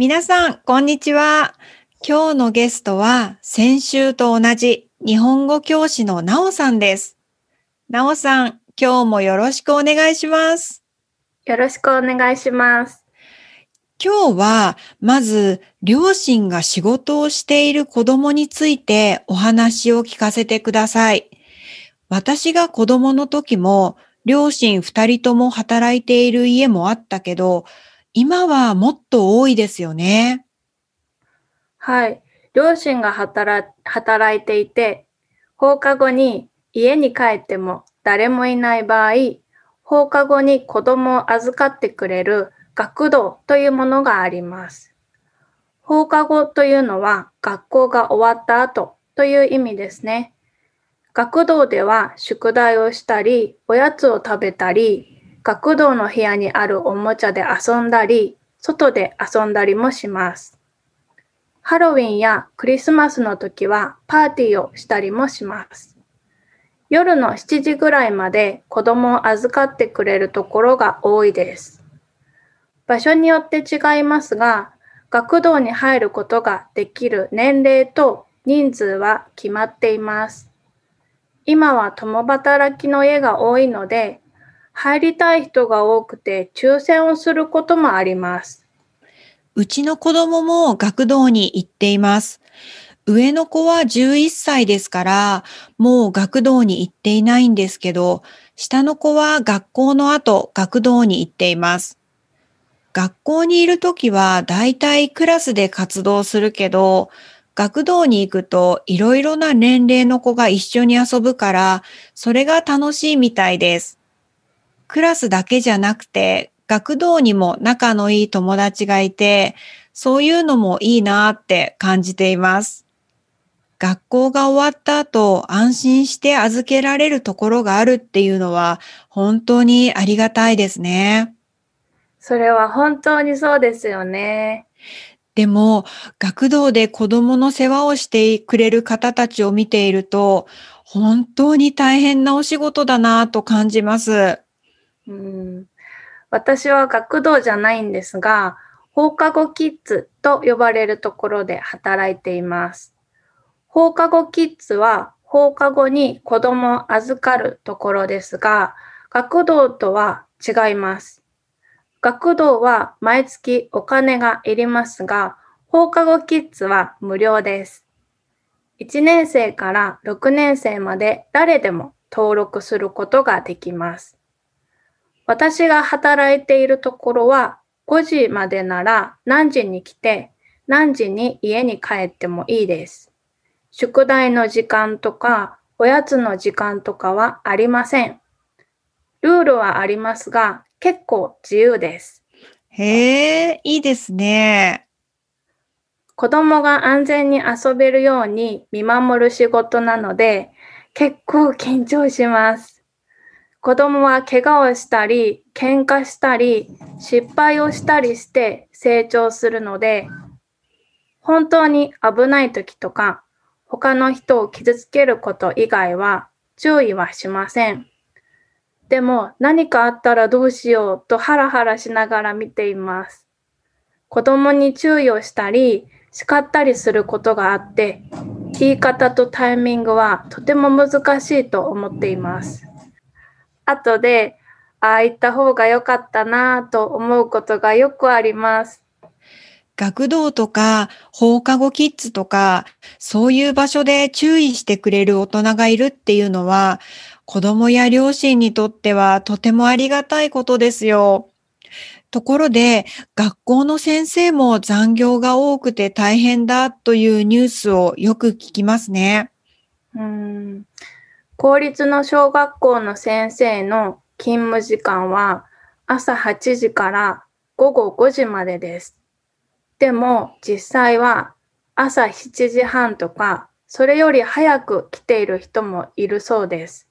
皆さん、こんにちは。今日のゲストは先週と同じ日本語教師のなおさんです。なおさん、今日もよろしくお願いします。よろしくお願いします。今日は、まず、両親が仕事をしている子供についてお話を聞かせてください。私が子供の時も、両親二人とも働いている家もあったけど、今はもっと多いですよね。はい。両親が働働いていて、放課後に家に帰っても誰もいない場合、放課後に子供を預かってくれる学童というものがあります。放課後というのは学校が終わった後という意味ですね。学童では宿題をしたり、おやつを食べたり、学童の部屋にあるおもちゃで遊んだり、外で遊んだりもします。ハロウィンやクリスマスの時はパーティーをしたりもします。夜の7時ぐらいまで子供を預かってくれるところが多いです。場所によって違いますが、学童に入ることができる年齢と人数は決まっています。今は共働きの家が多いので、入りたい人が多くて抽選をすることもあります。うちの子供も学童に行っています。上の子は11歳ですから、もう学童に行っていないんですけど、下の子は学校の後、学童に行っています。学校にいるときはだいたいクラスで活動するけど、学童に行くといろいろな年齢の子が一緒に遊ぶから、それが楽しいみたいです。クラスだけじゃなくて、学童にも仲のいい友達がいて、そういうのもいいなって感じています。学校が終わった後、安心して預けられるところがあるっていうのは、本当にありがたいですね。それは本当にそうですよね。でも、学童で子供の世話をしてくれる方たちを見ていると、本当に大変なお仕事だなと感じます。うん私は学童じゃないんですが、放課後キッズと呼ばれるところで働いています。放課後キッズは放課後に子供を預かるところですが、学童とは違います。学童は毎月お金がいりますが、放課後キッズは無料です。1年生から6年生まで誰でも登録することができます。私が働いているところは5時までなら何時に来て何時に家に帰ってもいいです。宿題の時間とかおやつの時間とかはありません。ルールはありますが、結構自由です。へえ、いいですね。子供が安全に遊べるように見守る仕事なので、結構緊張します。子供は怪我をしたり、喧嘩したり、失敗をしたりして成長するので、本当に危ない時とか、他の人を傷つけること以外は注意はしません。でも何かあったらどうしようとハラハラしながら見ています。子供に注意をしたり、叱ったりすることがあって、言い方とタイミングはとても難しいと思っています。後で、ああ言った方が良かったなぁと思うことがよくあります。学童とか放課後キッズとか、そういう場所で注意してくれる大人がいるっていうのは、子供や両親にとってはとてもありがたいことですよ。ところで、学校の先生も残業が多くて大変だというニュースをよく聞きますね。うん公立の小学校の先生の勤務時間は朝8時から午後5時までです。でも実際は朝7時半とかそれより早く来ている人もいるそうです。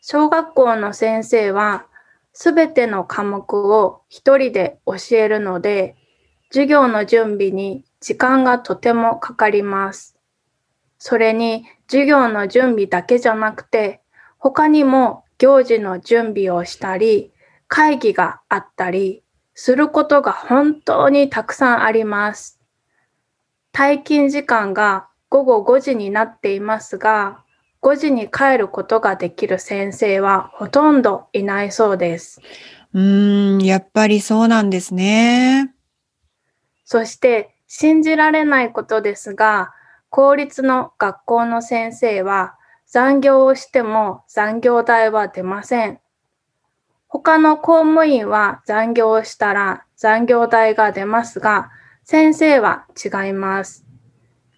小学校の先生はすべての科目を一人で教えるので、授業の準備に時間がとてもかかります。それに授業の準備だけじゃなくて、他にも行事の準備をしたり、会議があったり、することが本当にたくさんあります。退勤時間が午後5時になっていますが、5時に帰ることができる先生はほとんどいないそうです。うーん、やっぱりそうなんですね。そして信じられないことですが、公立の学校の先生は残業をしても残業代は出ません。他の公務員は残業をしたら残業代が出ますが、先生は違います。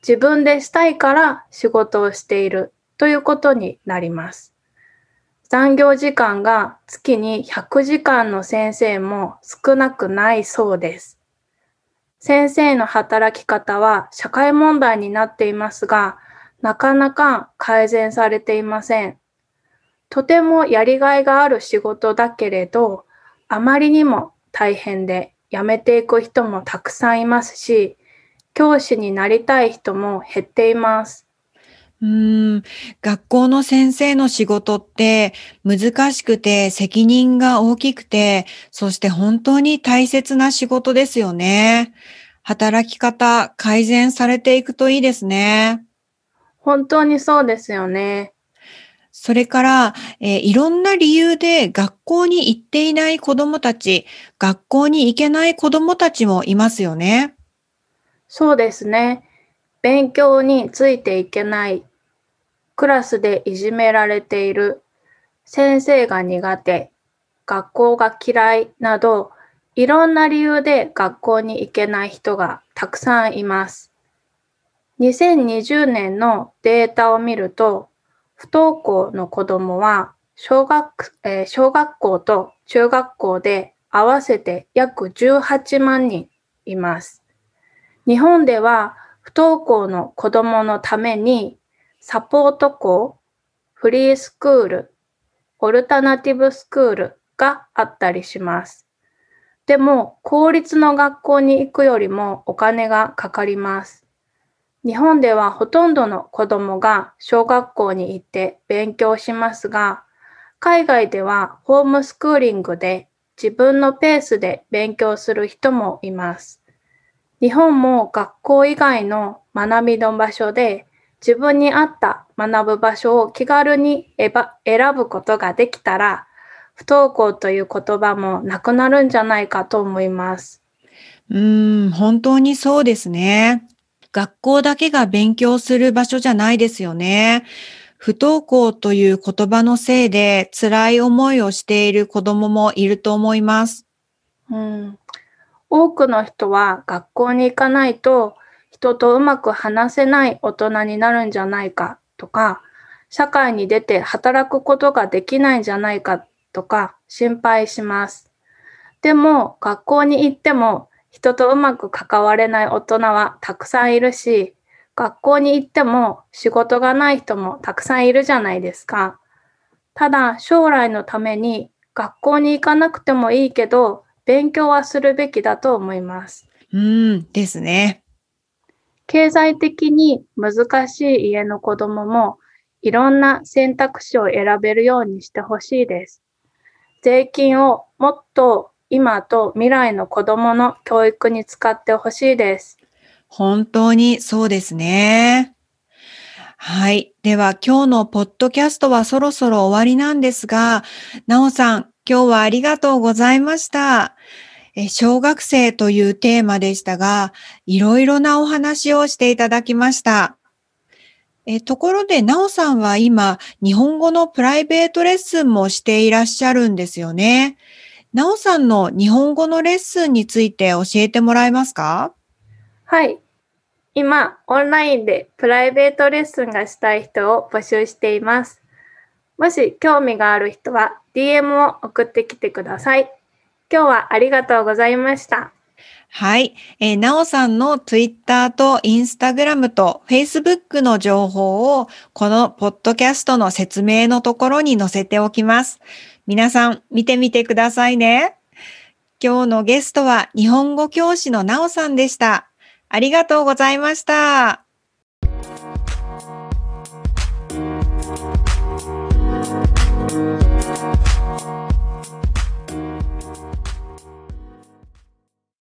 自分でしたいから仕事をしているということになります。残業時間が月に100時間の先生も少なくないそうです。先生の働き方は社会問題になっていますが、なかなか改善されていません。とてもやりがいがある仕事だけれど、あまりにも大変で辞めていく人もたくさんいますし、教師になりたい人も減っています。うーん、学校の先生の仕事って難しくて責任が大きくて、そして本当に大切な仕事ですよね。働き方改善されていくといいですね。本当にそうですよね。それから、えー、いろんな理由で学校に行っていない子供たち、学校に行けない子供たちもいますよね。そうですね。勉強についていけない、クラスでいじめられている、先生が苦手、学校が嫌いなど、いろんな理由で学校に行けない人がたくさんいます。2020年のデータを見ると、不登校の子供は小学,、えー、小学校と中学校で合わせて約18万人います。日本では不登校の子供のためにサポート校、フリースクール、オルタナティブスクールがあったりします。でも、公立の学校に行くよりもお金がかかります。日本ではほとんどの子供が小学校に行って勉強しますが、海外ではホームスクーリングで自分のペースで勉強する人もいます。日本も学校以外の学びの場所で自分に合った学ぶ場所を気軽に選ぶことができたら、不登校という言葉もなくなるんじゃないかと思います。うーん、本当にそうですね。学校だけが勉強する場所じゃないですよね。不登校という言葉のせいで辛い思いをしている子供もいると思います。うん、多くの人は学校に行かないと人とうまく話せない大人になるんじゃないかとか、社会に出て働くことができないんじゃないかとか心配します。でも学校に行っても人とうまく関われない大人はたくさんいるし、学校に行っても仕事がない人もたくさんいるじゃないですか。ただ将来のために学校に行かなくてもいいけど、勉強はするべきだと思います。うんですね。経済的に難しい家の子供もいろんな選択肢を選べるようにしてほしいです。税金をもっと今と未来の子供の教育に使ってほしいです。本当にそうですね。はい。では今日のポッドキャストはそろそろ終わりなんですが、なおさん、今日はありがとうございました。小学生というテーマでしたが、いろいろなお話をしていただきました。えところで、なおさんは今、日本語のプライベートレッスンもしていらっしゃるんですよね。なおさんの日本語のレッスンについて教えてもらえますか？はい。今、オンラインでプライベートレッスンがしたい人を募集しています。もし興味がある人は DM を送ってきてください。今日はありがとうございました。はい。えー、なおさんの Twitter と Instagram と Facebook の情報をこのポッドキャストの説明のところに載せておきます。皆さん見てみてくださいね。今日のゲストは日本語教師のなおさんでした。ありがとうございました。